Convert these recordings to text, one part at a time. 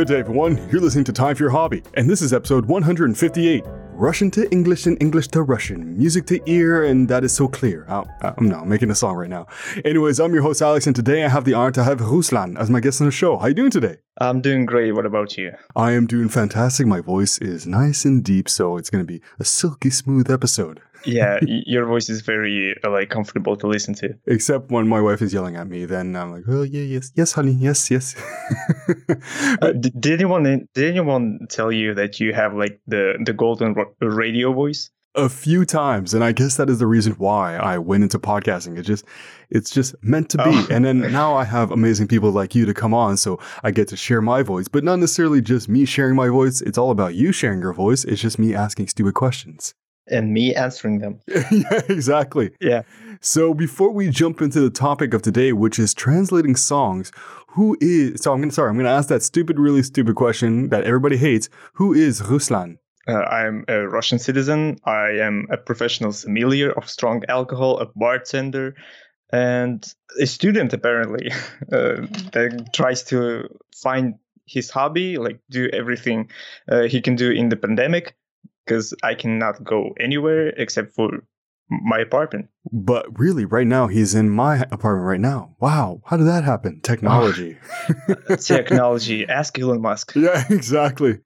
Good day, everyone. You're listening to Time for Your Hobby, and this is episode 158 Russian to English and English to Russian, music to ear, and that is so clear. Oh, uh, I'm not making a song right now. Anyways, I'm your host, Alex, and today I have the honor to have Ruslan as my guest on the show. How you doing today? I'm doing great. What about you? I am doing fantastic. My voice is nice and deep, so it's going to be a silky smooth episode. Yeah, your voice is very uh, like comfortable to listen to. Except when my wife is yelling at me, then I'm like, "Oh yeah, yes, yes, honey, yes, yes." uh, did, did anyone did anyone tell you that you have like the the golden radio voice? a few times and i guess that is the reason why i went into podcasting it just it's just meant to be oh. and then now i have amazing people like you to come on so i get to share my voice but not necessarily just me sharing my voice it's all about you sharing your voice it's just me asking stupid questions and me answering them. yeah, exactly. Yeah. So before we jump into the topic of today, which is translating songs, who is so I'm gonna sorry, I'm gonna ask that stupid, really stupid question that everybody hates. Who is Ruslan? Uh, I'm a Russian citizen. I am a professional sommelier of strong alcohol, a bartender, and a student apparently uh, that tries to find his hobby, like do everything uh, he can do in the pandemic because I cannot go anywhere except for my apartment. But really, right now, he's in my apartment right now. Wow. How did that happen? Technology. Technology. Ask Elon Musk. Yeah, exactly.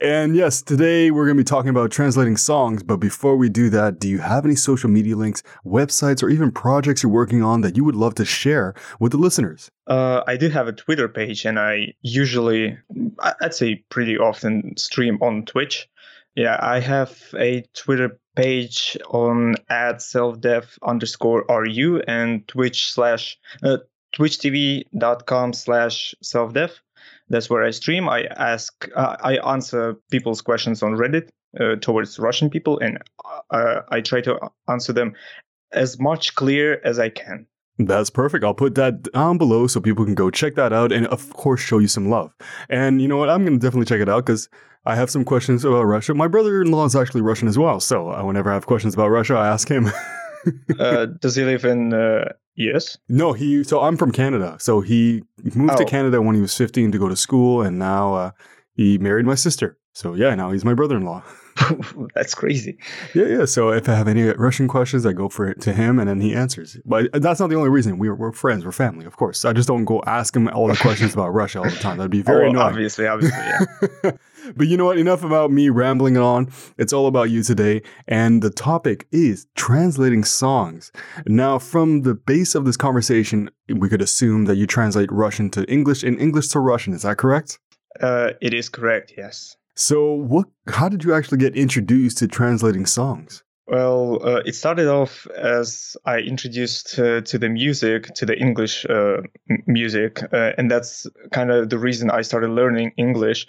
And yes, today we're going to be talking about translating songs. But before we do that, do you have any social media links, websites, or even projects you're working on that you would love to share with the listeners? Uh, I do have a Twitter page, and I usually, I'd say pretty often, stream on Twitch. Yeah, I have a Twitter page on at selfdev underscore ru and Twitch slash uh, twitchtv.com slash selfdev. That's where I stream. I ask, uh, I answer people's questions on Reddit uh, towards Russian people, and uh, I try to answer them as much clear as I can. That's perfect. I'll put that down below so people can go check that out and, of course, show you some love. And you know what? I'm going to definitely check it out because I have some questions about Russia. My brother in law is actually Russian as well. So uh, whenever I have questions about Russia, I ask him. uh, does he live in uh, US? No, he. So I'm from Canada. So he moved oh. to Canada when he was 15 to go to school. And now uh, he married my sister. So yeah, now he's my brother in law. that's crazy. Yeah, yeah. So if I have any Russian questions, I go for it to him, and then he answers. But that's not the only reason. We're we're friends. We're family, of course. I just don't go ask him all the questions about Russia all the time. That'd be very oh, annoying. Obviously, obviously, yeah. but you know what? Enough about me rambling on. It's all about you today, and the topic is translating songs. Now, from the base of this conversation, we could assume that you translate Russian to English and English to Russian. Is that correct? Uh, it is correct. Yes. So, what? How did you actually get introduced to translating songs? Well, uh, it started off as I introduced uh, to the music, to the English uh, music, uh, and that's kind of the reason I started learning English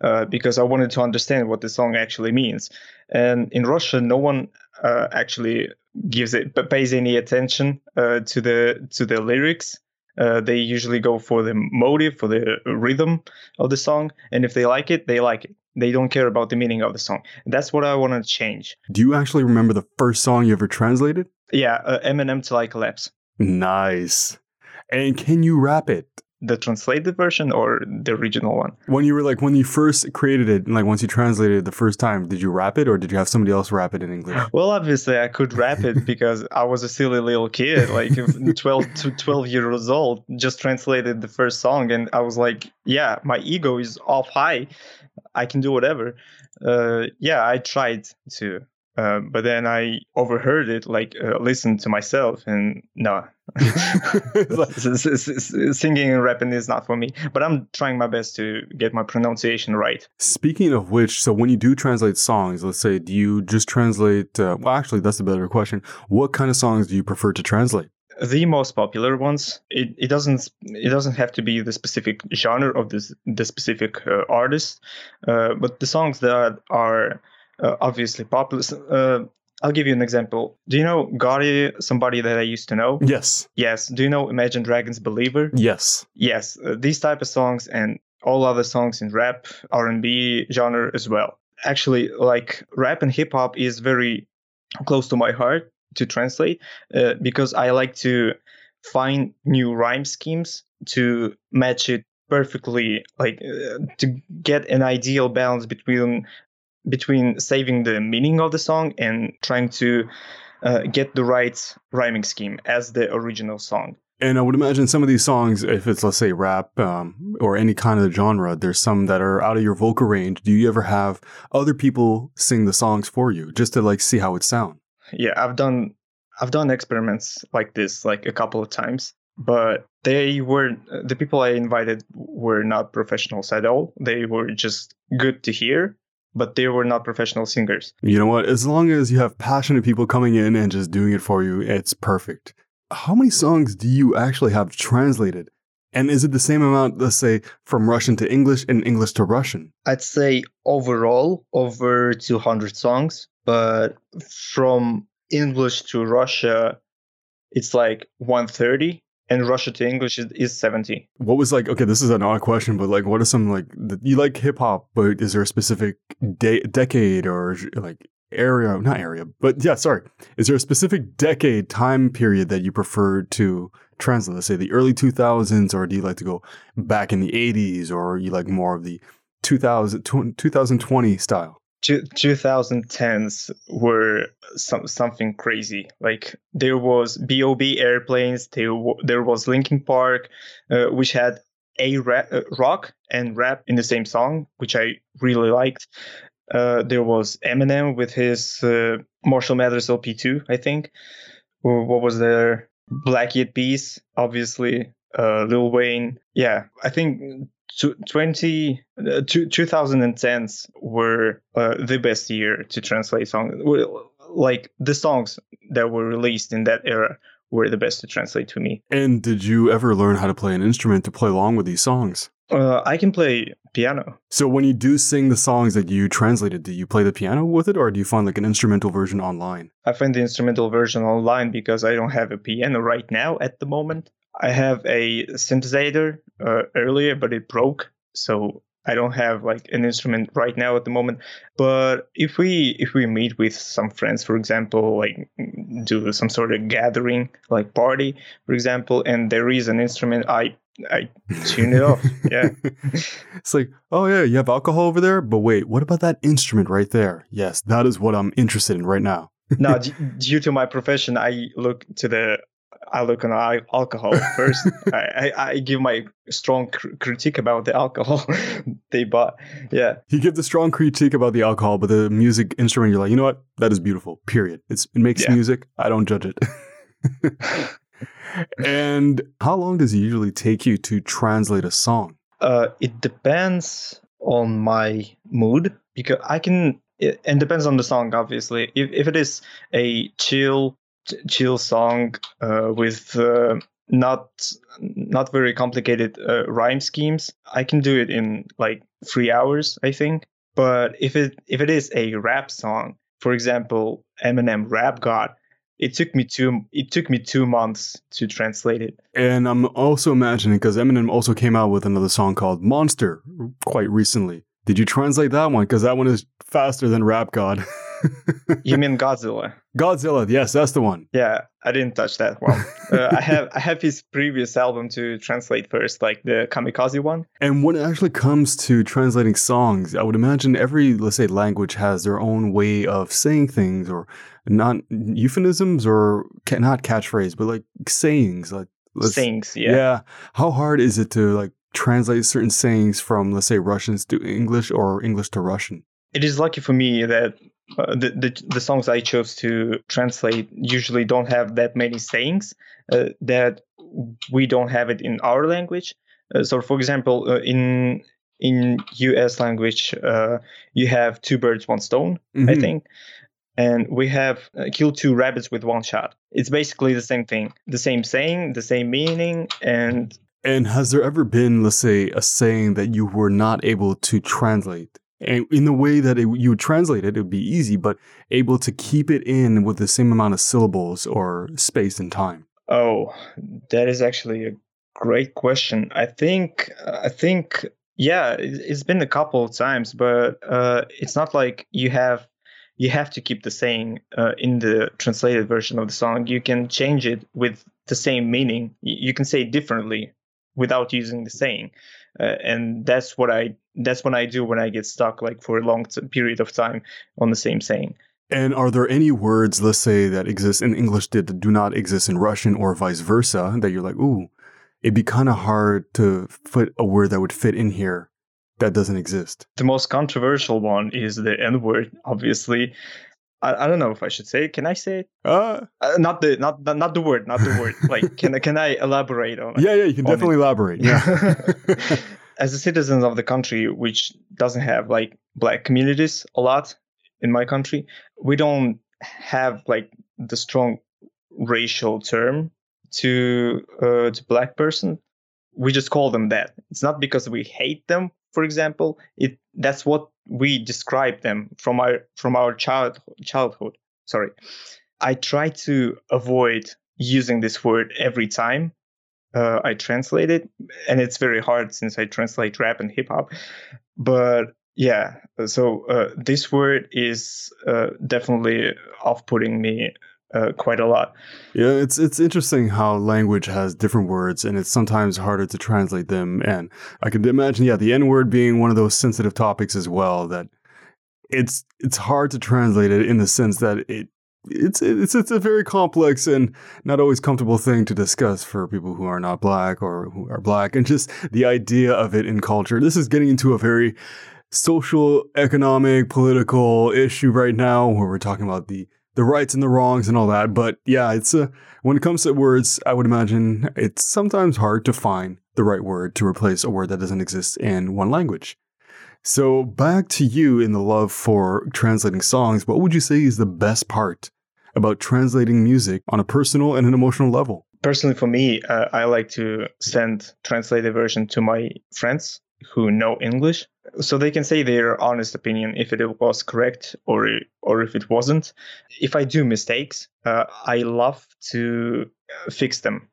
uh, because I wanted to understand what the song actually means. And in Russia, no one uh, actually gives it, pays any attention to the to the lyrics. they usually go for the motive, for the rhythm of the song, and if they like it, they like it. They don't care about the meaning of the song. That's what I want to change. Do you actually remember the first song you ever translated? Yeah, uh, Eminem Till I Collapse. Nice. And can you rap it? The translated version or the original one? When you were like, when you first created it, like once you translated it the first time, did you rap it or did you have somebody else rap it in English? Well, obviously, I could rap it because I was a silly little kid, like 12 to 12 years old, just translated the first song. And I was like, yeah, my ego is off high. I can do whatever. Uh, yeah, I tried to, uh, but then I overheard it, like uh, listened to myself, and no, singing and rapping is not for me. But I'm trying my best to get my pronunciation right. Speaking of which, so when you do translate songs, let's say, do you just translate? Uh, well, actually, that's a better question. What kind of songs do you prefer to translate? the most popular ones it, it doesn't it doesn't have to be the specific genre of this the specific uh, artist uh, but the songs that are uh, obviously popular uh, I'll give you an example. Do you know Gotye, somebody that I used to know? Yes. Yes. Do you know Imagine Dragons Believer? Yes. Yes. Uh, these type of songs and all other songs in rap, R&B genre as well. Actually, like rap and hip hop is very close to my heart to translate uh, because I like to find new rhyme schemes to match it perfectly like uh, to get an ideal balance between between saving the meaning of the song and trying to uh, get the right rhyming scheme as the original song. And I would imagine some of these songs, if it's let's say rap um, or any kind of genre, there's some that are out of your vocal range. Do you ever have other people sing the songs for you just to like see how it sounds? Yeah, I've done I've done experiments like this like a couple of times, but they were the people I invited were not professionals at all. They were just good to hear, but they were not professional singers. You know what? As long as you have passionate people coming in and just doing it for you, it's perfect how many songs do you actually have translated? And is it the same amount, let's say, from Russian to English and English to Russian? I'd say overall over 200 songs, but from English to Russia, it's like 130 and Russia to English is, is 70. What was like, okay, this is an odd question, but like, what are some like, you like hip hop, but is there a specific de- decade or like area, not area, but yeah, sorry. Is there a specific decade time period that you prefer to translate? Let's say the early 2000s, or do you like to go back in the 80s, or you like more of the 2000, 2020 style? 2010s were some, something crazy. Like there was B.o.B. airplanes, there, there was Linkin Park, uh, which had a rap, uh, rock and rap in the same song, which I really liked. Uh, there was Eminem with his uh, Marshall Mathers LP2, I think. What was there? Black Eyed Peas, obviously. Uh, Lil Wayne. Yeah, I think 20, uh, 2010s were uh, the best year to translate songs. Like the songs that were released in that era were the best to translate to me. And did you ever learn how to play an instrument to play along with these songs? Uh, I can play piano. So when you do sing the songs that you translated, do you play the piano with it, or do you find like an instrumental version online? I find the instrumental version online because I don't have a piano right now at the moment. I have a synthesizer uh, earlier, but it broke, so I don't have like an instrument right now at the moment. But if we if we meet with some friends, for example, like do some sort of gathering, like party, for example, and there is an instrument, I I tune it off. Yeah. it's like, oh yeah, you have alcohol over there, but wait, what about that instrument right there? Yes, that is what I'm interested in right now. now, d- due to my profession, I look to the I look on alcohol first. I, I, I, give my strong cr- critique about the alcohol they bought. Yeah. You give the strong critique about the alcohol, but the music instrument, you're like, you know what? That is beautiful. Period. It's it makes yeah. music. I don't judge it. and how long does it usually take you to translate a song? Uh, it depends on my mood because I can. It, and depends on the song, obviously. If if it is a chill chill song uh, with uh, not not very complicated uh, rhyme schemes, I can do it in like three hours, I think. But if it if it is a rap song, for example, Eminem Rap God, it took me two it took me two months to translate it. And i'm also imagining because eminem also came out with another song called monster quite recently. Did you translate that one? Because that one is faster than rap god you mean godzilla godzilla yes that's the one yeah i didn't touch that one uh, i have i have his previous album to translate first like the kamikaze one and when it actually comes to translating songs i would imagine every let's say language has their own way of saying things or not euphemisms or not catchphrase, but like sayings, like sayings. Yeah. Yeah. How hard is it to like translate certain sayings from, let's say, Russians to English or English to Russian? It is lucky for me that uh, the, the, the songs I chose to translate usually don't have that many sayings uh, that we don't have it in our language. Uh, so, for example, uh, in in U.S. language, uh, you have two birds, one stone. Mm-hmm. I think and we have uh, killed two rabbits with one shot. It's basically the same thing, the same saying, the same meaning, and. And has there ever been, let's say, a saying that you were not able to translate? And in the way that it, you would translate it, it would be easy, but able to keep it in with the same amount of syllables or space and time. Oh, that is actually a great question. I think, I think, yeah, it's been a couple of times, but uh, it's not like you have you have to keep the saying uh, in the translated version of the song. You can change it with the same meaning. You can say it differently without using the saying. uh, and that's what I that's what I do when I get stuck like for a long t- period of time on the same saying. And are there any words, let's say, that exist in English that do not exist in Russian or vice versa, that you're like, ooh, it'd be kind of hard to put a word that would fit in here that doesn't exist? The most controversial one is the N word, obviously. I, I don't know if I should say it. Can I say it? Uh, Uh, not the not the, not the word, not the word. Like, can can I elaborate on it? yeah, yeah, you can definitely elaborate. Yeah. As a citizen of the country, which doesn't have like black communities a lot in my country, we don't have like the strong racial term to uh, to black person. We just call them that. It's not because we hate them, for example. It that's what we describe them from our from our child childhood. Sorry, I try to avoid using this word every time uh, I translate it, and it's very hard since I translate rap and hip hop. But yeah, so uh, this word is uh, definitely off-putting me uh, quite a lot. Yeah, it's it's interesting how language has different words, and it's sometimes harder to translate them. And I can imagine, yeah, the N word being one of those sensitive topics as well. That it's it's hard to translate it in the sense that it it's it's it's a very complex and not always comfortable thing to discuss for people who are not black or who are black, and just the idea of it in culture. This is getting into a very social, economic, political issue right now, where we're talking about the the rights and the wrongs and all that. But yeah, it's a when it comes to words, I would imagine it's sometimes hard to find the right word to replace a word that doesn't exist in one language. So back to you in the love for translating songs, what would you say is the best part about translating music on a personal and an emotional level? Personally, for me, uh, I like to send translated version to my friends who know English, so they can say their honest opinion if it was correct or or if it wasn't. If I do mistakes, uh, I love to uh, fix them.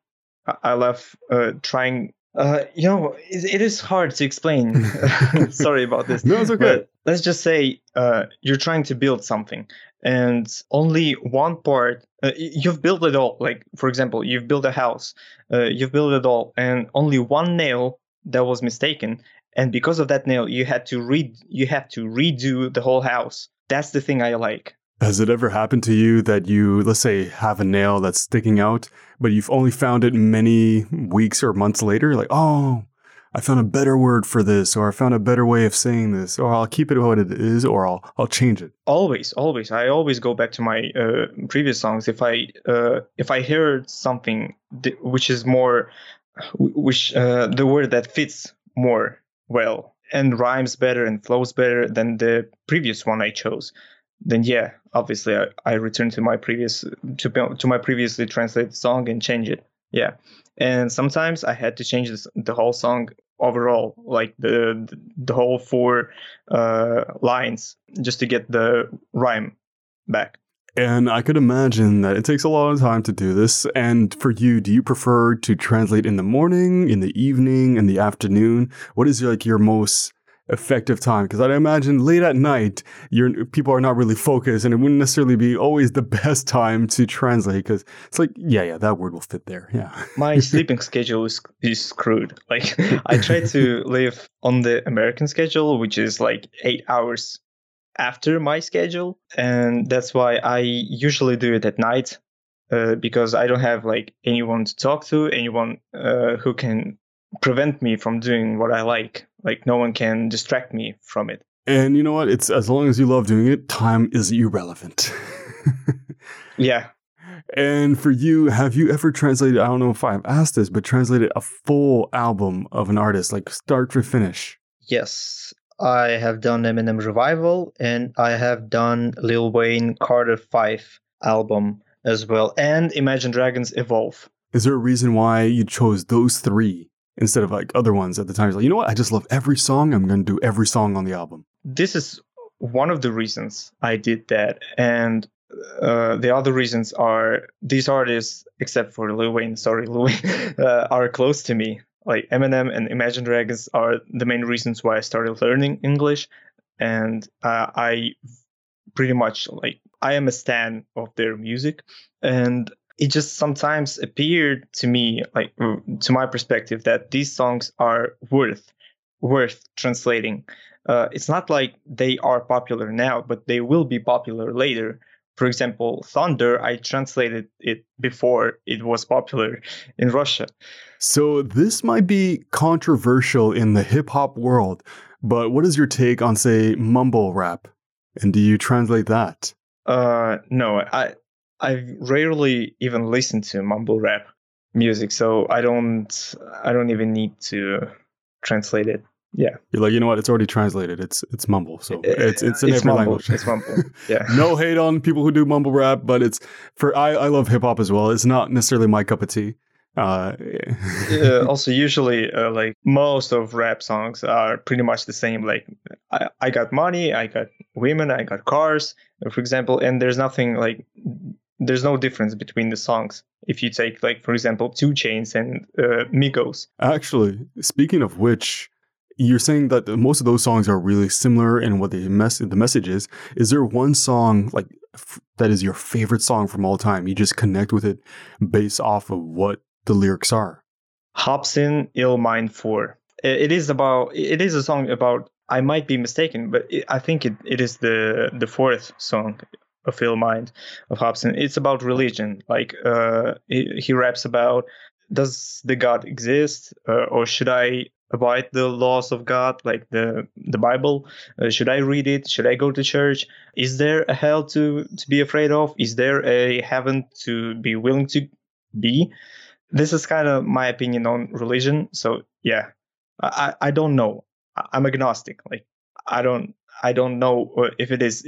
I, love uh, trying. Uh, you know, it, it is hard to explain. Sorry about this. No, it's okay. But let's just say uh, you're trying to build something, and only one part uh, you've built it all. Like for example, you've built a house, uh, you've built it all, and only one nail that was mistaken and because of that nail you had to read you have to redo the whole house that's the thing i like Has it ever happened to you that you, let's say, have a nail that's sticking out, but you've only found it many weeks or months later? Like, oh, I found a better word for this, or I found a better way of saying this, or I'll keep it what it is, or I'll I'll change it. always always i always go back to my uh, previous songs if i uh, if i hear something th- which is more which uh, the word that fits more well and rhymes better and flows better than the previous one i chose. Then yeah obviously i, I return to my previous to, to my previously translated song and change it. Yeah. And sometimes i had to change this, the whole song overall like the the whole four uh lines just to get the rhyme back And I could imagine that it takes a lot of time to do this. And for you, do you prefer to translate in the morning, in the evening, in the afternoon? What is like your most effective time? Because I'd imagine late at night, your people are not really focused, and it wouldn't necessarily be always the best time to translate. Because it's like, yeah, yeah, that word will fit there. Yeah. my sleeping schedule is is screwed. Like I try to live on the American schedule, which is like eight hours after my schedule, and that's why I usually do it at night uh, because I don't have like anyone to talk to, anyone uh, who can prevent me from doing what I like. Like no one can distract me from it. And you know what? It's as long as you love doing it, time is irrelevant. Yeah, And for you, have you ever translated? I don't know if I've asked this, but translated a full album of an artist, like start to finish. Yes, I have done Eminem Revival and I have done Lil Wayne Carter 5 album as well. and Imagine Dragons Evolve. Is there a reason why you chose those three instead of like other ones at the time? Like, you know what? I just love every song. I'm going to do every song on the album. this is one of the reasons I did that, and uh, the other reasons are these artists, except for Lil Wayne, sorry, Lil Wayne, uh, are close to me. Like Eminem and Imagine Dragons are the main reasons why I started learning English, and uh, I pretty much like I am a stan of their music, and it just sometimes appeared to me, like mm, to my perspective, that these songs are worth worth translating. Uh, it's not like they are popular now, but they will be popular later. For example, Thunder, I translated it before it was popular in Russia. So this might be controversial in the hip hop world, but what is your take on, say, mumble rap? And do you translate that? Uh, no, I I rarely even listen to mumble rap music, so I don't I don't even need to translate it. Yeah, you're like, you know what? It's already translated. It's it's mumble, so it's it's in it's every mumble. language. It's mumble. Yeah. no hate on people who do mumble rap, but it's for I I love hip hop as well. It's not necessarily my cup of tea. Uh, uh, also, usually, uh, like most of rap songs are pretty much the same. Like, I, I got money, I got women, I got cars, for example, and there's nothing like there's no difference between the songs. If you take, like, for example, 2 Chainz and uh, Migos. Actually, speaking of which, you're saying that most of those songs are really similar in what the mess the message is. Is there one song like f- that is your favorite song from all time? You just connect with it based off of what the lyrics are. Hopsin Ill Mind 4. It is about it is a song about I might be mistaken, but it, I think it, it is the the fourth song of Ill Mind of Hopsin. It's about religion. Like uh, he, he raps about does the God exist uh, or should I abide the laws of God, like the the Bible? Uh, should I read it? Should I go to church? Is there a hell to to be afraid of? Is there a heaven to be willing to be? this is kind of my opinion on religion. So yeah, I I don't know. I'm agnostic. Like I don't I don't know if it is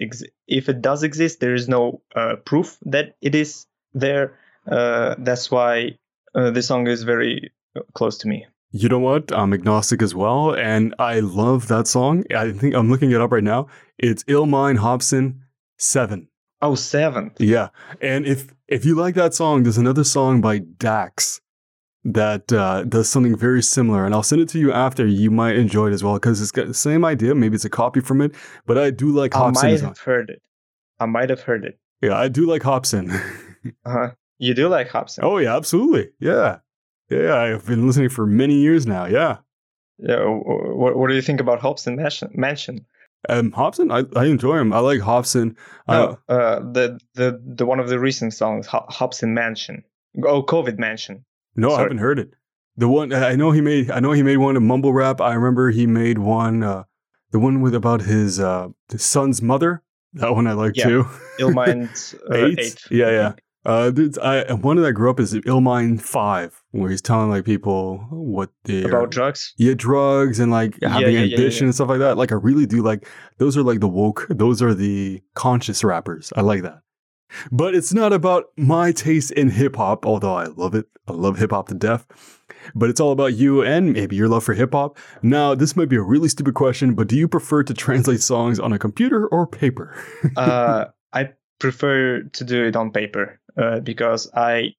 if it does exist. There is no uh, proof that it is there. Uh, that's why uh, this song is very close to me. You know what? I'm agnostic as well, and I love that song. I think I'm looking it up right now. It's Illmind Hopsin Seven. Oh, seven. Yeah, and if if you like that song, there's another song by Dax that uh, does something very similar, and I'll send it to you after. You might enjoy it as well because it's got the same idea. Maybe it's a copy from it, but I do like Hopsin. I might have heard it. I might have heard it. Yeah, I do like Hopsin. uh-huh. You do like Hopsin. Oh yeah, absolutely. Yeah, yeah. I've been listening for many years now. Yeah. Yeah. What What do you think about Hopsin Mansion? Um, Hopsin, I, I enjoy him. I like Hopsin. No, uh, uh, the the the one of the recent songs, Hopsin Mansion. Oh, COVID Mansion. No, Sorry. I haven't heard it. The one I know he made, I know he made one of mumble rap. I remember he made one, uh, the one with about his uh, his son's mother. That one I like yeah. too. Illmind uh, eight. eight. Yeah, yeah. Uh, I one that I grew up is Illmind Five, where he's telling like people what they about drugs. Yeah, drugs and like having yeah, yeah, ambition and stuff like that. Like I really do like those are like the woke. Those are the conscious rappers. I like that. But it's not about my taste in hip hop, although I love it. I love hip hop to death. But it's all about you and maybe your love for hip hop. Now, this might be a really stupid question, but do you prefer to translate songs on a computer or paper? uh, I prefer to do it on paper uh, because I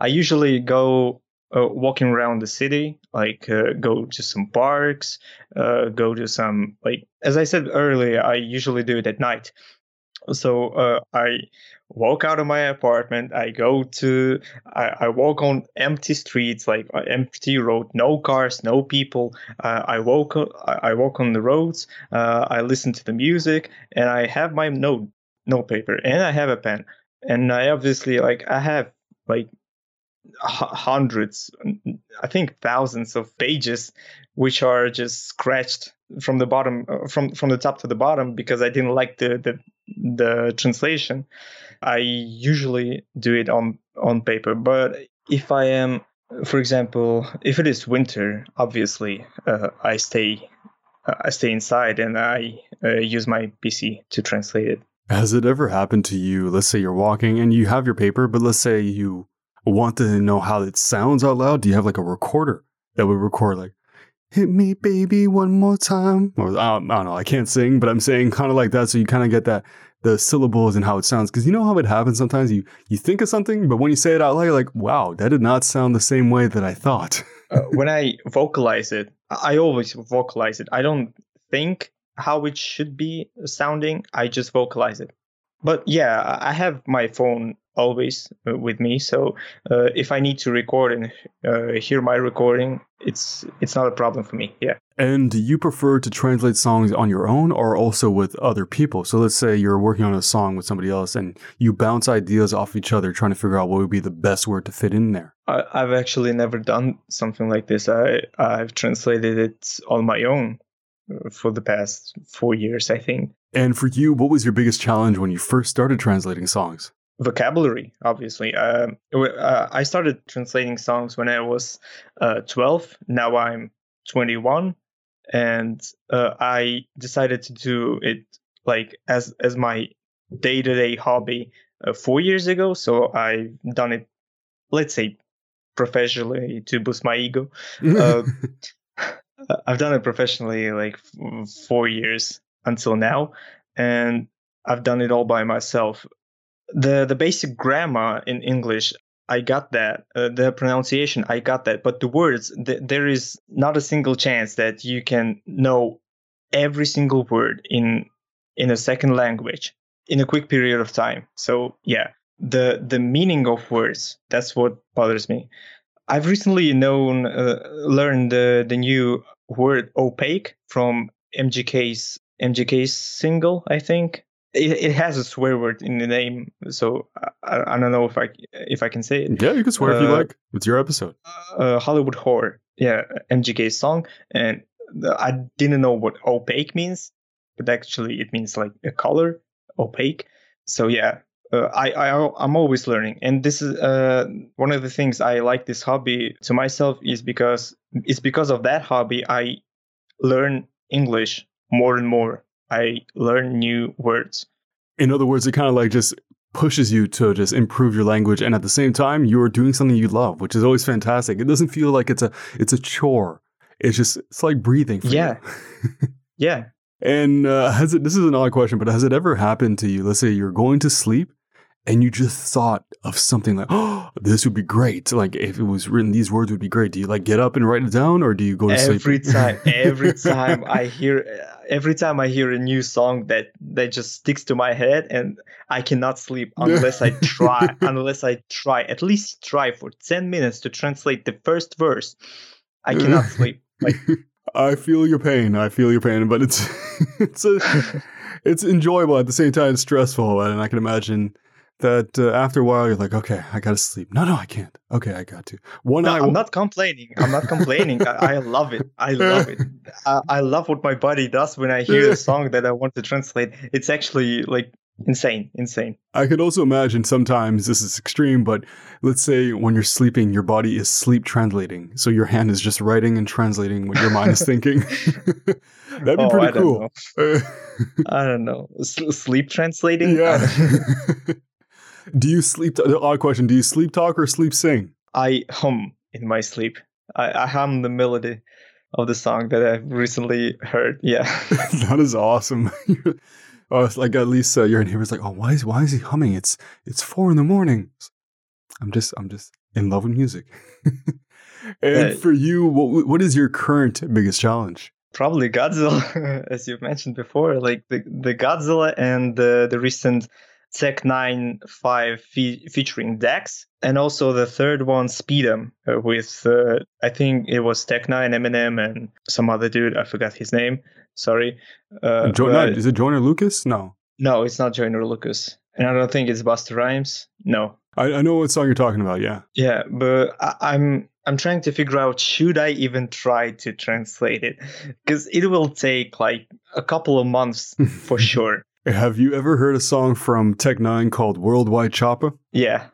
I usually go uh, walking around the city, like uh, go to some parks, uh, go to some like as I said earlier, I usually do it at night. So uh, I walk out of my apartment. I go to, I, I walk on empty streets, like empty road, no cars, no people. Uh, I walk, I walk on the roads. I listen to the music, and I have my note, note paper, and I have a pen, and I obviously like I have like hundreds, I think thousands of pages, which are just scratched from the bottom, uh, from from the top to the bottom because I didn't like the the the translation. I usually do it on on paper, but if I am, for example, if it is winter, obviously uh, I stay uh, I stay inside and I uh, use my PC to translate it. Has it ever happened to you? Let's say you're walking and you have your paper, but let's say you want to know how it sounds out loud. Do you have like a recorder that would record like hit me baby one more time or I don't, I don't know i can't sing but i'm saying kind of like that so you kind of get that the syllables and how it sounds because you know how it happens sometimes you you think of something but when you say it out loud you're like wow that did not sound the same way that i thought uh, when i vocalize it i always vocalize it i don't think how it should be sounding i just vocalize it but yeah i have my phone always uh, with me. So uh, if I need to record and uh, hear my recording, it's it's not a problem for me. Yeah. And do you prefer to translate songs on your own or also with other people? So let's say you're working on a song with somebody else and you bounce ideas off each other, trying to figure out what would be the best word to fit in there. I, I've actually never done something like this. I I've translated it on my own for the past four years, I think. And for you, what was your biggest challenge when you first started translating songs? vocabulary obviously. Uh, uh, i started translating songs when i was uh, 12 now i'm 21 and uh, i decided to do it like as as my day-to-day hobby uh, four years ago. So i've done it let's say professionally to boost my ego. Uh, i've done it professionally like four years until now and i've done it all by myself the the basic grammar in English I got that. Uh, the pronunciation, I got that. But the words, th- there is not a single chance that you can know every single word in in a second language in a quick period of time. So yeah, the the meaning of words that's what bothers me. I've recently known uh, learned the the new word opaque from MGK's MGK's single, I think it, it has a swear word in the name, so I, I don't know if I if I can say it. Yeah, you can swear uh, if you uh, like. It's your episode. Uh, Hollywood Whore, yeah, MGK song, and I didn't know what opaque means, but actually it means like a color, opaque. So yeah, uh, I, I I'm always learning, and this is uh, one of the things I like this hobby to myself is because it's because of that hobby I learn English more and more I learn new words. In other words, it kind of like just pushes you to just improve your language and at the same time you're doing something you love, which is always fantastic. It doesn't feel like it's a it's a chore. It's just it's like breathing yeah. yeah. And uh, has it this is an odd question, but has it ever happened to you? Let's say you're going to sleep and you just thought of something like, oh, this would be great. Like if it was written, these words would be great. Do you like get up and write it down or do you go to every sleep? Every time, every time I hear, every time I hear a new song that, that just sticks to my head and I cannot sleep unless I try, unless I try, at least try for 10 minutes to translate the first verse. I cannot sleep. Like, I feel your pain. I feel your pain, but it's, it's, a, it's enjoyable at the same time. It's stressful. And I can imagine, that uh, after a while you're like, okay, I gotta sleep. No, no, I can't. Okay, I got to. One no, eye. I'm not complaining. I'm not complaining. I, I, love it. I love it. I, I, love what my body does when I hear a song that I want to translate. It's actually like insane, insane. I could also imagine sometimes this is extreme, but let's say when you're sleeping, your body is sleep translating, so your hand is just writing and translating what your mind is thinking. That'd be oh, pretty I cool. I don't know. S- sleep translating? Yeah. Do you sleep? The odd question: Do you sleep talk or sleep sing? I hum in my sleep. I, I hum the melody of the song that I've recently heard. Yeah, that is awesome. oh, it's like at least uh, your neighbor's like, oh, why is why is he humming? It's it's four in the morning. I'm just I'm just in love with music. and uh, for you, what what is your current biggest challenge? Probably Godzilla, as you mentioned before, like the the Godzilla and the the recent Tech N9ne 5 fe- featuring Dex, and also the third one, Speedom, uh, with uh, I think it was Tech N9ne, Eminem, and some other dude. I forgot his name. Sorry. Uh, jo- no, is it Joyner Lucas? No. No, it's not Joyner Lucas. And I don't think it's Busta Rhymes. No. I, I know what song you're talking about. Yeah. Yeah, but I, I'm I'm trying to figure out should I even try to translate it because it will take like a couple of months for sure. Have you ever heard a song from Tech N9ne called Worldwide Choppa? Yeah.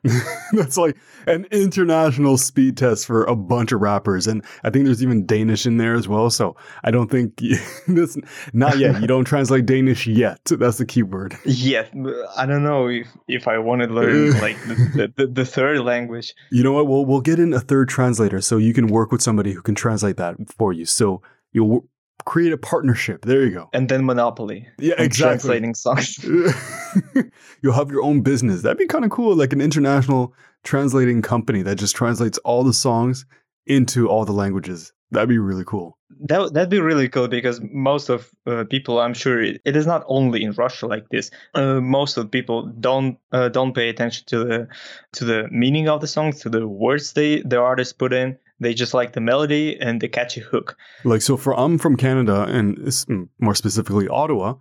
That's like an international speed test for a bunch of rappers. And I think there's even Danish in there as well. So I don't think this, not yet. You don't translate Danish yet. That's the key word. Yeah. I don't know if, if I want to learn like the, the, the, third language. You know what? We'll, we'll get in a third translator so you can work with somebody who can translate that for you. So you'll create a partnership. There you go. And then monopoly. Yeah, exactly. Translating songs. You'll have your own business. That'd be kind of cool, like an international translating company that just translates all the songs into all the languages That'd be really cool. That that'd be really cool because most of uh, people, I'm sure, it, it is not only in Russia like this. Uh, most of people don't uh, don't pay attention to the to the meaning of the songs, to the words they the artist put in. They just like the melody and the catchy hook. Like so, for I'm from Canada and more specifically Ottawa,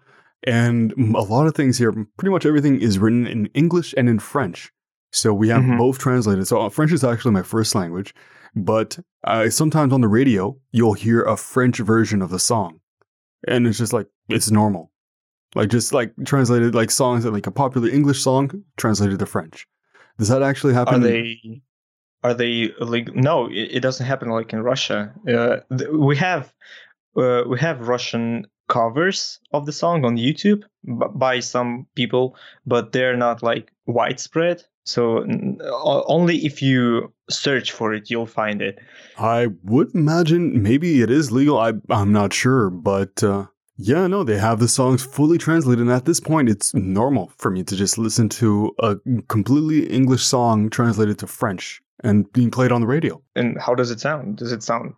and a lot of things here, pretty much everything is written in English and in French. So we have mm-hmm. both translated. So uh, French is actually my first language, but uh, sometimes on the radio you'll hear a French version of the song, and it's just like it's normal, like just like translated like songs that like a popular English song translated to French. Does that actually happen? Are they? Are they like? No, it, it doesn't happen like in Russia. Uh, th- we have uh, we have Russian covers of the song on YouTube b- by some people, but they're not like widespread. So only if you search for it, you'll find it. I would imagine maybe it is legal. I I'm not sure, but uh, yeah, no, they have the songs fully translated. And at this point, it's normal for me to just listen to a completely English song translated to French and being played on the radio. And how does it sound? Does it sound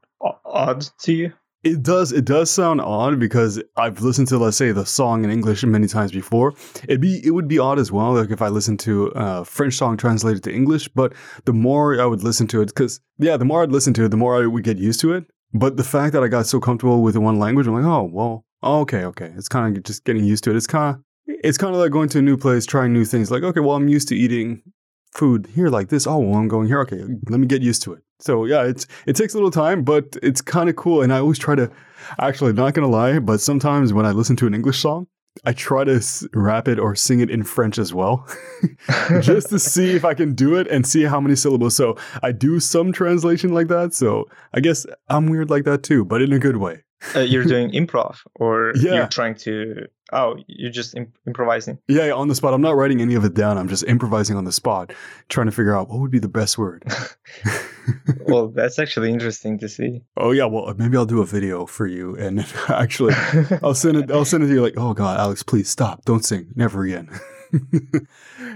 odd to you? It does. It does sound odd because I've listened to, let's say, the song in English many times before. It'd be, it would be odd as well, like if I listened to a French song translated to English. But the more I would listen to it, because yeah, the more I'd listen to it, the more I would get used to it. But the fact that I got so comfortable with the one language, I'm like, oh well, okay, okay. It's kind of just getting used to it. It's kind of, it's kind of like going to a new place, trying new things. Like, okay, well, I'm used to eating food here like this. Oh, well, I'm going here. Okay, let me get used to it. So yeah, it's it takes a little time, but it's kind of cool. And I always try to, actually, not gonna lie, but sometimes when I listen to an English song, I try to rap it or sing it in French as well, just to see if I can do it and see how many syllables. So I do some translation like that. So I guess I'm weird like that too, but in a good way. Uh, you're doing improv, or yeah. you're trying to Oh, you're just imp- improvising. Yeah, on the spot. I'm not writing any of it down. I'm just improvising on the spot, trying to figure out what would be the best word. well, that's actually interesting to see. Oh yeah, well maybe I'll do a video for you, and actually, I'll send it. I'll send it to you. Like, oh God, Alex, please stop, don't sing, never again.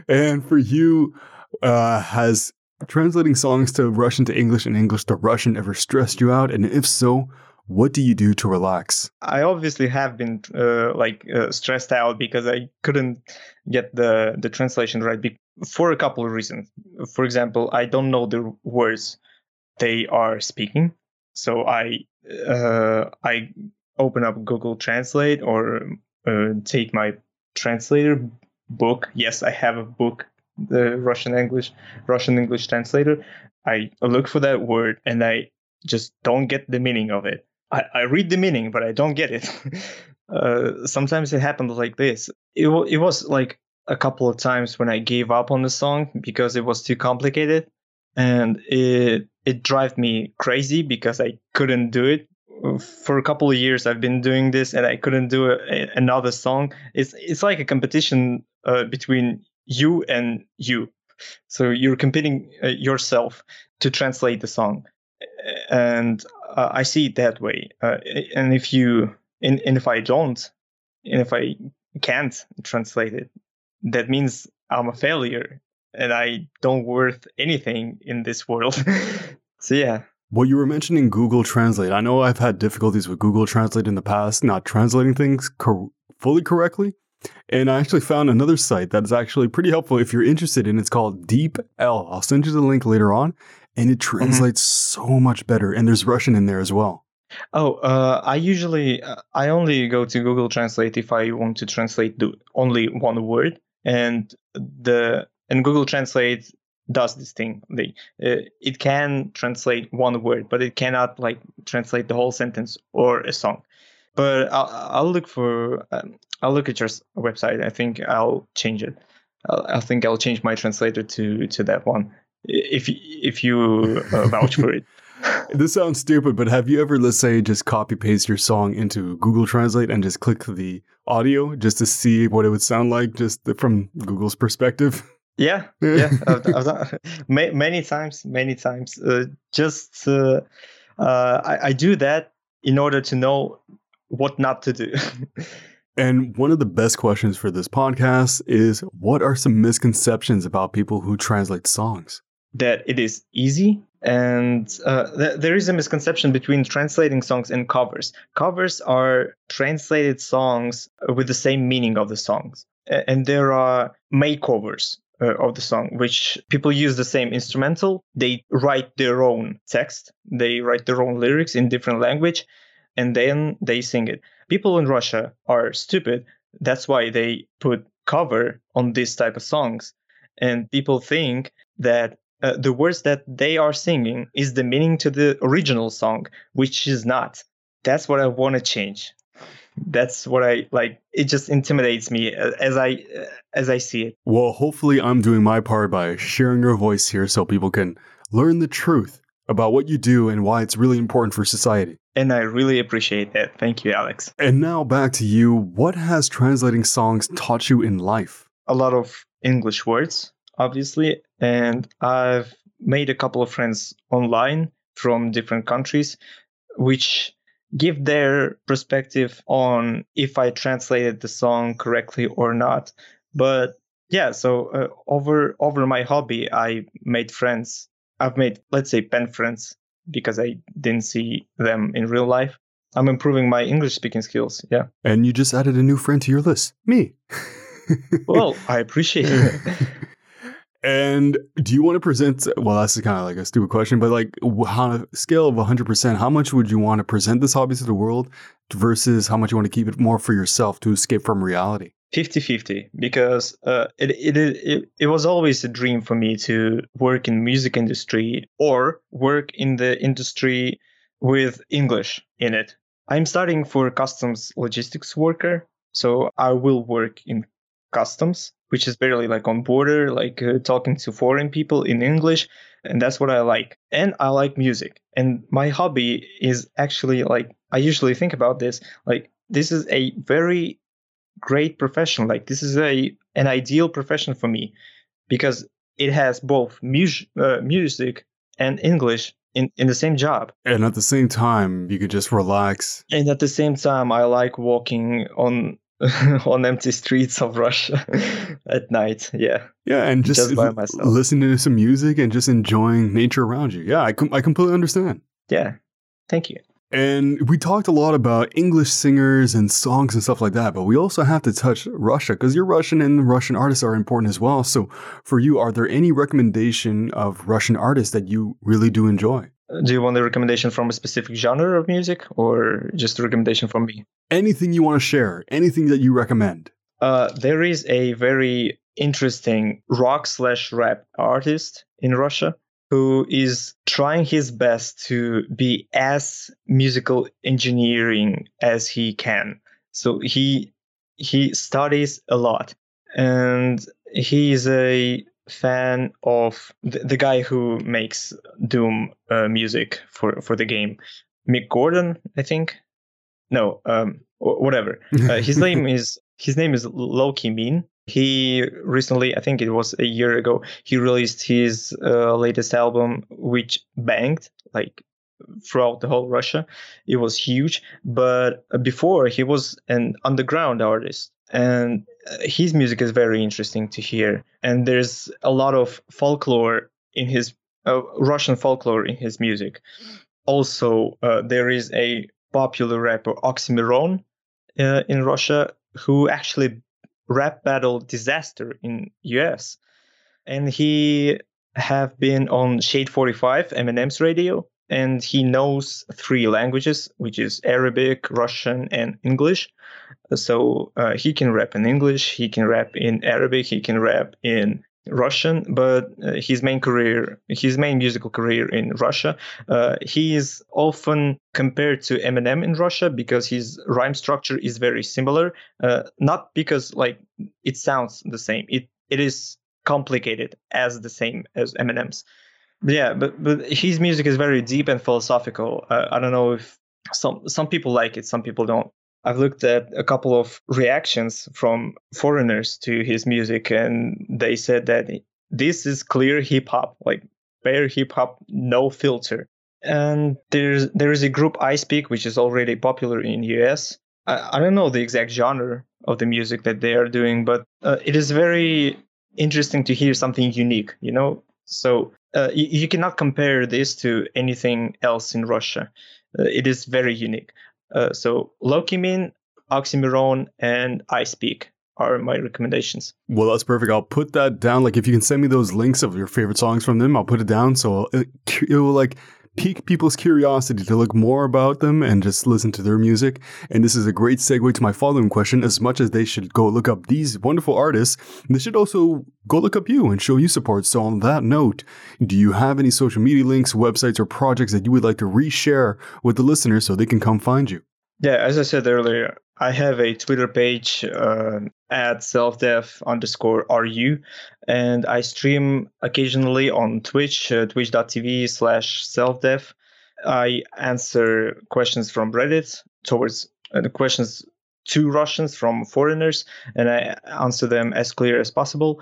and for you, uh, has translating songs to Russian to English and English to Russian ever stressed you out? And if so, what do you do to relax? I obviously have been uh, like uh, stressed out because I couldn't get the the translation right be- for a couple of reasons. For example, I don't know the words they are speaking, so I uh, I open up Google Translate or uh, take my translator book. Yes, I have a book, the Russian English Russian English translator. I look for that word and I just don't get the meaning of it. I, I read the meaning, but I don't get it. uh, sometimes it happens like this. It, it was like a couple of times when I gave up on the song because it was too complicated, and it it drove me crazy because I couldn't do it. For a couple of years, I've been doing this, and I couldn't do a, another song. It's it's like a competition uh, between you and you. So you're competing uh, yourself to translate the song, and uh, I see it that way. Uh, and if you, and, and if I don't, and if I can't translate it, that means I'm a failure and I don't worth anything in this world. so yeah. Well, you were mentioning Google Translate. I know I've had difficulties with Google Translate in the past, not translating things cor- fully correctly. And I actually found another site that is actually pretty helpful if you're interested in. It's called DeepL. I'll send you the link later on and it mm-hmm. translates mm-hmm. so much better. And there's Russian in there as well. Oh, uh, I usually uh, I only go to Google Translate if I want to translate the, only one word, and the and Google Translate does this thing. They uh, it can translate one word, but it cannot like translate the whole sentence or a song. But I'll, I'll look for um, I'll look at your website. I think I'll change it. I'll, I think I'll change my translator to to that one if if you uh, vouch for it. this sounds stupid, but have you ever, let's say, just copy paste your song into Google Translate and just click the audio just to see what it would sound like, just from Google's perspective? Yeah, yeah, I've, I've done many times, many times. Uh, just uh, uh, I, I do that in order to know what not to do. And one of the best questions for this podcast is what are some misconceptions about people who translate songs? That it is easy And uh, th- there is a misconception between translating songs and covers. Covers are translated songs with the same meaning of the songs. And there are makeovers uh, of the song, which people use the same instrumental. They write their own text, they write their own lyrics in different language, and then they sing it. People in Russia are stupid. That's why they put cover on this type of songs. And people think that uh, the words that they are singing is the meaning to the original song, which is not. That's what I want to change that's what I like. It just intimidates me as I as I see it. Well, hopefully, I'm doing my part by sharing your voice here, so people can learn the truth about what you do and why it's really important for society. And I really appreciate that. Thank you, Alex. And now back to you. What has translating songs taught you in life? A lot of English words, obviously, and I've made a couple of friends online from different countries, which give their perspective on if I translated the song correctly or not. But yeah, so uh, over over my hobby, I made friends. I've made let's say pen friends because I didn't see them in real life. I'm improving my English speaking skills. Yeah. And you just added a new friend to your list, me. well, I appreciate it. And do you want to present? Well, that's kind of like a stupid question, but like on a scale of 100%, how much would you want to present this hobby to the world versus how much you want to keep it more for yourself to escape from reality? 50 50 because uh, it, it, it, it was always a dream for me to work in music industry or work in the industry with english in it i'm studying for customs logistics worker so i will work in customs which is barely like on border, like uh, talking to foreign people in English. And that's what I like. And I like music. And my hobby is actually like, I usually think about this, like, this is a very great profession. Like, this is a an ideal profession for me because it has both mu- uh, music and English in, in the same job. And at the same time, you could just relax. And at the same time, I like walking on on empty streets of Russia at night. Yeah. Yeah, and just, just by myself. listening to some music and just enjoying nature around you. Yeah, I, com- I completely understand. Yeah. Thank you. And we talked a lot about English singers and songs and stuff like that, but we also have to touch Russia because you're Russian and Russian artists are important as well. So, for you, are there any recommendation of Russian artists that you really do enjoy? Do you want a recommendation from a specific genre of music or just a recommendation from me? Anything you want to share, anything that you recommend. Uh, there is a very interesting rock slash rap artist in Russia who is trying his best to be as musical engineering as he can. So he he studies a lot and he is a fan of the, the guy who makes Doom uh, music for for the game, Mick Gordon, I think. No, um, whatever. Uh, his name is his name is Loqiemean. He recently, I think it was a year ago, he released his uh, latest album, which banged like throughout the whole Russia. It was huge, but before he was an underground artist and uh, his music is very interesting to hear. And there's a lot of folklore in his uh, russian folklore in his music. Also uh, there is a popular rapper Oxxxymiron uh, in russia who actually rap battle Dizaster in us and he have been on shade 45 eminem's radio and he knows three languages which is arabic russian and english so uh, he can rap in English, he can rap in Arabic, he can rap in Russian, but uh, his main career, his main musical career in Russia, uh, he is often compared to Eminem in Russia because his rhyme structure is very similar. Uh, not because like it sounds the same, it it is complicated as the same as Eminem's. Yeah, but but his music is very deep and philosophical. Uh, I don't know if some some people like it, some people don't. I've looked at a couple of reactions from foreigners to his music, and they said that this is clear hip hop, like bare hip hop, no filter. And there's there is a group IC3PEAK, which is already popular in US. I, I don't know the exact genre of the music that they are doing, but uh, it is very interesting to hear something unique, you know. So uh, you, you, cannot compare this to anything else in Russia. Uh, it is very unique. Uh, so Loqiemean, Oxxxymiron, and IC3PEAK are my recommendations. Well, that's perfect. I'll put that down. Like, if you can send me those links of your favorite songs from them, I'll put it down. So it, it will like pique people's curiosity to look more about them and just listen to their music. And this is a great segue to my following question. As much as they should go look up these wonderful artists, they should also go look up you and show you support. So, on that note, do you have any social media links, websites, or projects that you would like to reshare with the listeners so they can come find you? Yeah, as I said earlier, I have a Twitter page uh, at selfdev underscore ru, and I stream occasionally on Twitch, uh, twitch.tv slash selfdev. I answer questions from Reddit towards uh, the questions to Russians from foreigners, and I answer them as clear as possible.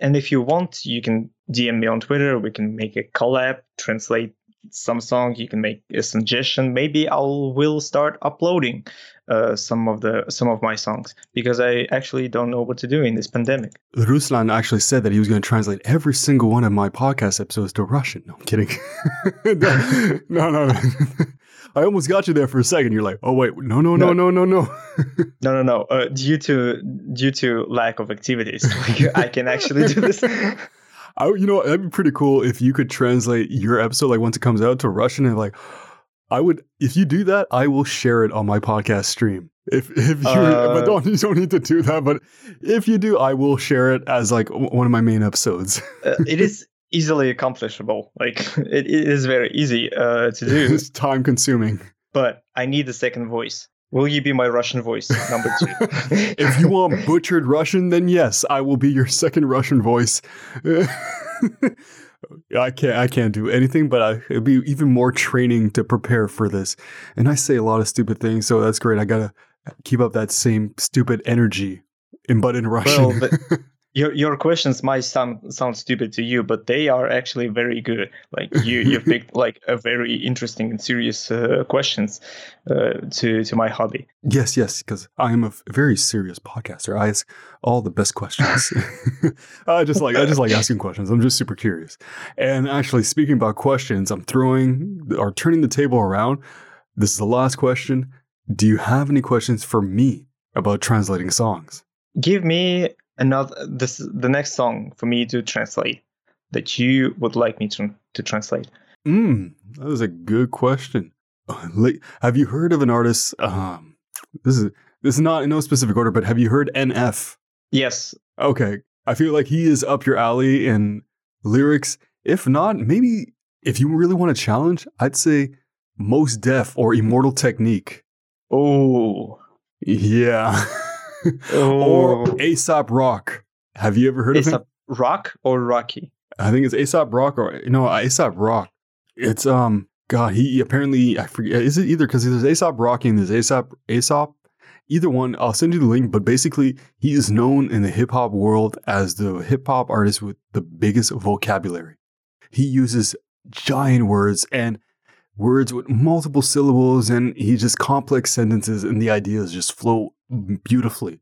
And if you want, you can DM me on Twitter. We can make a collab, translate some song you can make a suggestion maybe i will start uploading uh, some of the some of my songs because i actually don't know what to do in this pandemic ruslan actually said that he was going to translate every single one of my podcast episodes to russian no i'm kidding no no no I almost got you there for a second. You're like, oh wait, no, no, no, no, no, no, no, no, no. Uh, due to due to lack of activities, I can actually do this. I, you know, that'd be pretty cool if you could translate your episode, like once it comes out to Russian, and like, I would, if you do that, I will share it on my podcast stream. If if you, uh, but don't you don't need to do that. But if you do, I will share it as like one of my main episodes. uh, it is easily accomplishable. Like it, it is very easy uh, to do. it's time consuming. But I need a second voice. Will you be my Russian voice, number two? if you want butchered Russian, then yes, I will be your second Russian voice. I can't I can't do anything, but I, it'd be even more training to prepare for this. And I say a lot of stupid things, so that's great. I gotta keep up that same stupid energy, but in Russian. Well, your your questions might sound sound stupid to you, but they are actually very good. Like you you picked like a very interesting and serious uh, questions uh, to to my hobby. Yes, yes, because I am a very serious podcaster. I ask all the best questions. I just like I just like asking questions. I'm just super curious. And actually, speaking about questions, I'm throwing or turning the table around. This is the last question. Do you have any questions for me about translating songs? Give me another this the next song for me to translate that you would like me to to translate? Mm, that is a good question. Have you heard of an artist? Um, this is this is not in no specific order, but have you heard NF? Yes. Okay, I feel like he is up your alley in lyrics. If not, maybe if you really want to challenge, I'd say Mos Def or Immortal Technique. Oh, yeah. oh. or Aesop Rock. Have you ever heard Aesop of him? Rock or Rocky? I think it's Aesop Rock or no Aesop Rock. It's um God. He apparently I forget. Is it either because there's A$AP Rocky and there's Aesop Aesop? Either one. I'll send you the link. But basically, he is known in the hip hop world as the hip hop artist with the biggest vocabulary. He uses giant words and words with multiple syllables and he just complex sentences and the ideas just flow beautifully.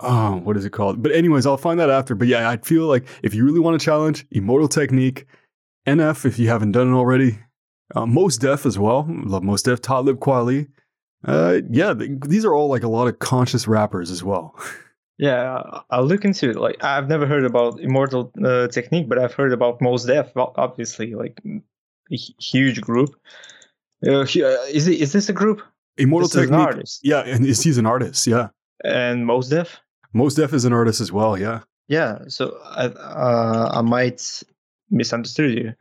Oh, what is it called? But anyways, I'll find that after. But yeah, I feel like if you really want to challenge Immortal Technique, NF if you haven't done it already, uh, Mos Def as well. Love Mos Def, Talib Kweli. Uh, yeah, th- these are all like a lot of conscious rappers as well. Yeah, I'll look into it. Like I've never heard about Immortal uh, Technique, but I've heard about Mos Def. Obviously, like huge group. Uh, uh is it is this a group? Immortal this Technique. Yeah, and he's an artist. Yeah. And Mos Def. Mos Def is an artist as well. Yeah. Yeah. So I uh, I might misunderstood you.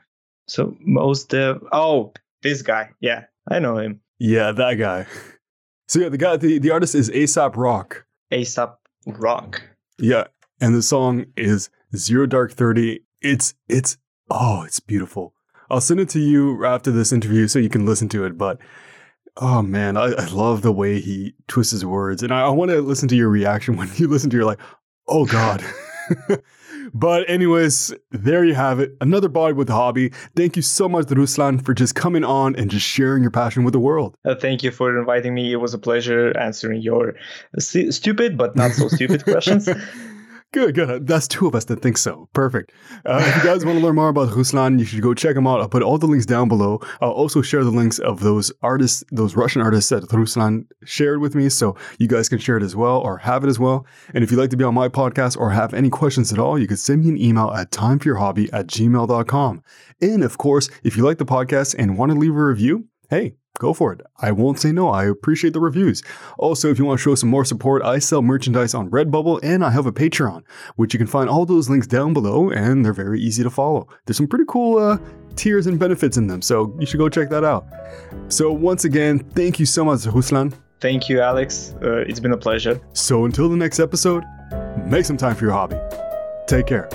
So Mos Def. Oh, this guy. Yeah, I know him. Yeah, that guy. So yeah, the guy, the, the artist is Aesop Rock. Aesop Rock. Yeah, and the song is Zero Dark Thirty. It's it's oh, it's beautiful. I'll send it to you after this interview so you can listen to it. But Oh man, I, I, love the way he twists his words, and I, I want to listen to your reaction when you listen to. You're like, oh god. but anyways, there you have it. Another body with a hobby. Thank you so much, Ruslan, for just coming on and just sharing your passion with the world. Uh, thank you for inviting me. It was a pleasure answering your st- stupid but not so stupid questions. Good, good. That's two of us that think so. Perfect. Uh, if you guys want to learn more about Ruslan, you should go check him out. I'll put all the links down below. I'll also share the links of those artists, those Russian artists that Ruslan shared with me, so you guys can share it as well or have it as well. And if you'd like to be on my podcast or have any questions at all, you can send me an email at timeforyourhobby at gmail.com. And of course, if you like the podcast and want to leave a review, hey, go for it. I won't say no. I appreciate the reviews. Also, if you want to show some more support, I sell merchandise on Redbubble and I have a Patreon, which you can find all those links down below and they're very easy to follow. There's some pretty cool uh, tiers and benefits in them, so you should go check that out. So, once again, thank you so much, Ruslan. Thank you, Alex. Uh, it's been a pleasure. So, until the next episode, make some time for your hobby. Take care.